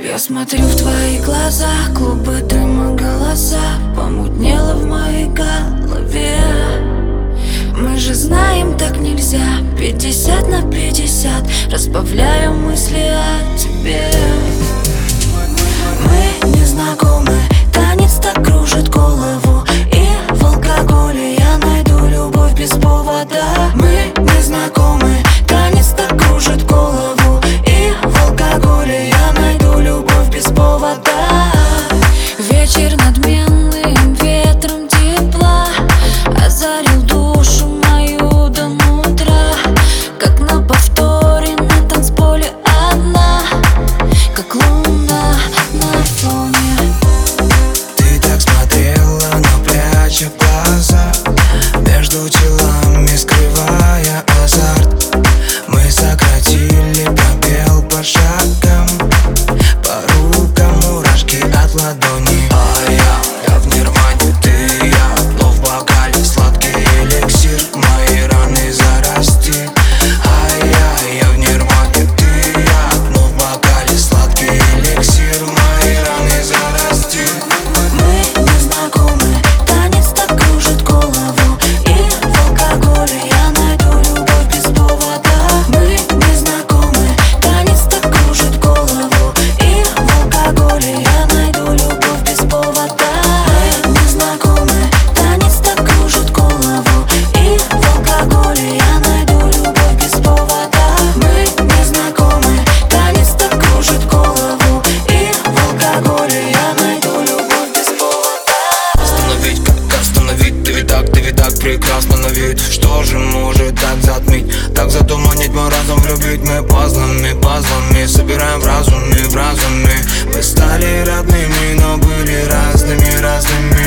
Я смотрю в твои глаза, клубы дыма, голоса Помутнело в моей голове. Мы же знаем, так нельзя. 50 на 50 Разбавляю мысли о тебе. Мы не знакомы, танец так кружит голову. И в алкоголе я найду любовь без повода. Мы не знакомы. прекрасно на вид. Что же может так затмить? Так затуманить мой разум влюбить Мы пазлами, пазлами. Собираем в разуме, в разуме. Мы стали родными, но были разными, разными.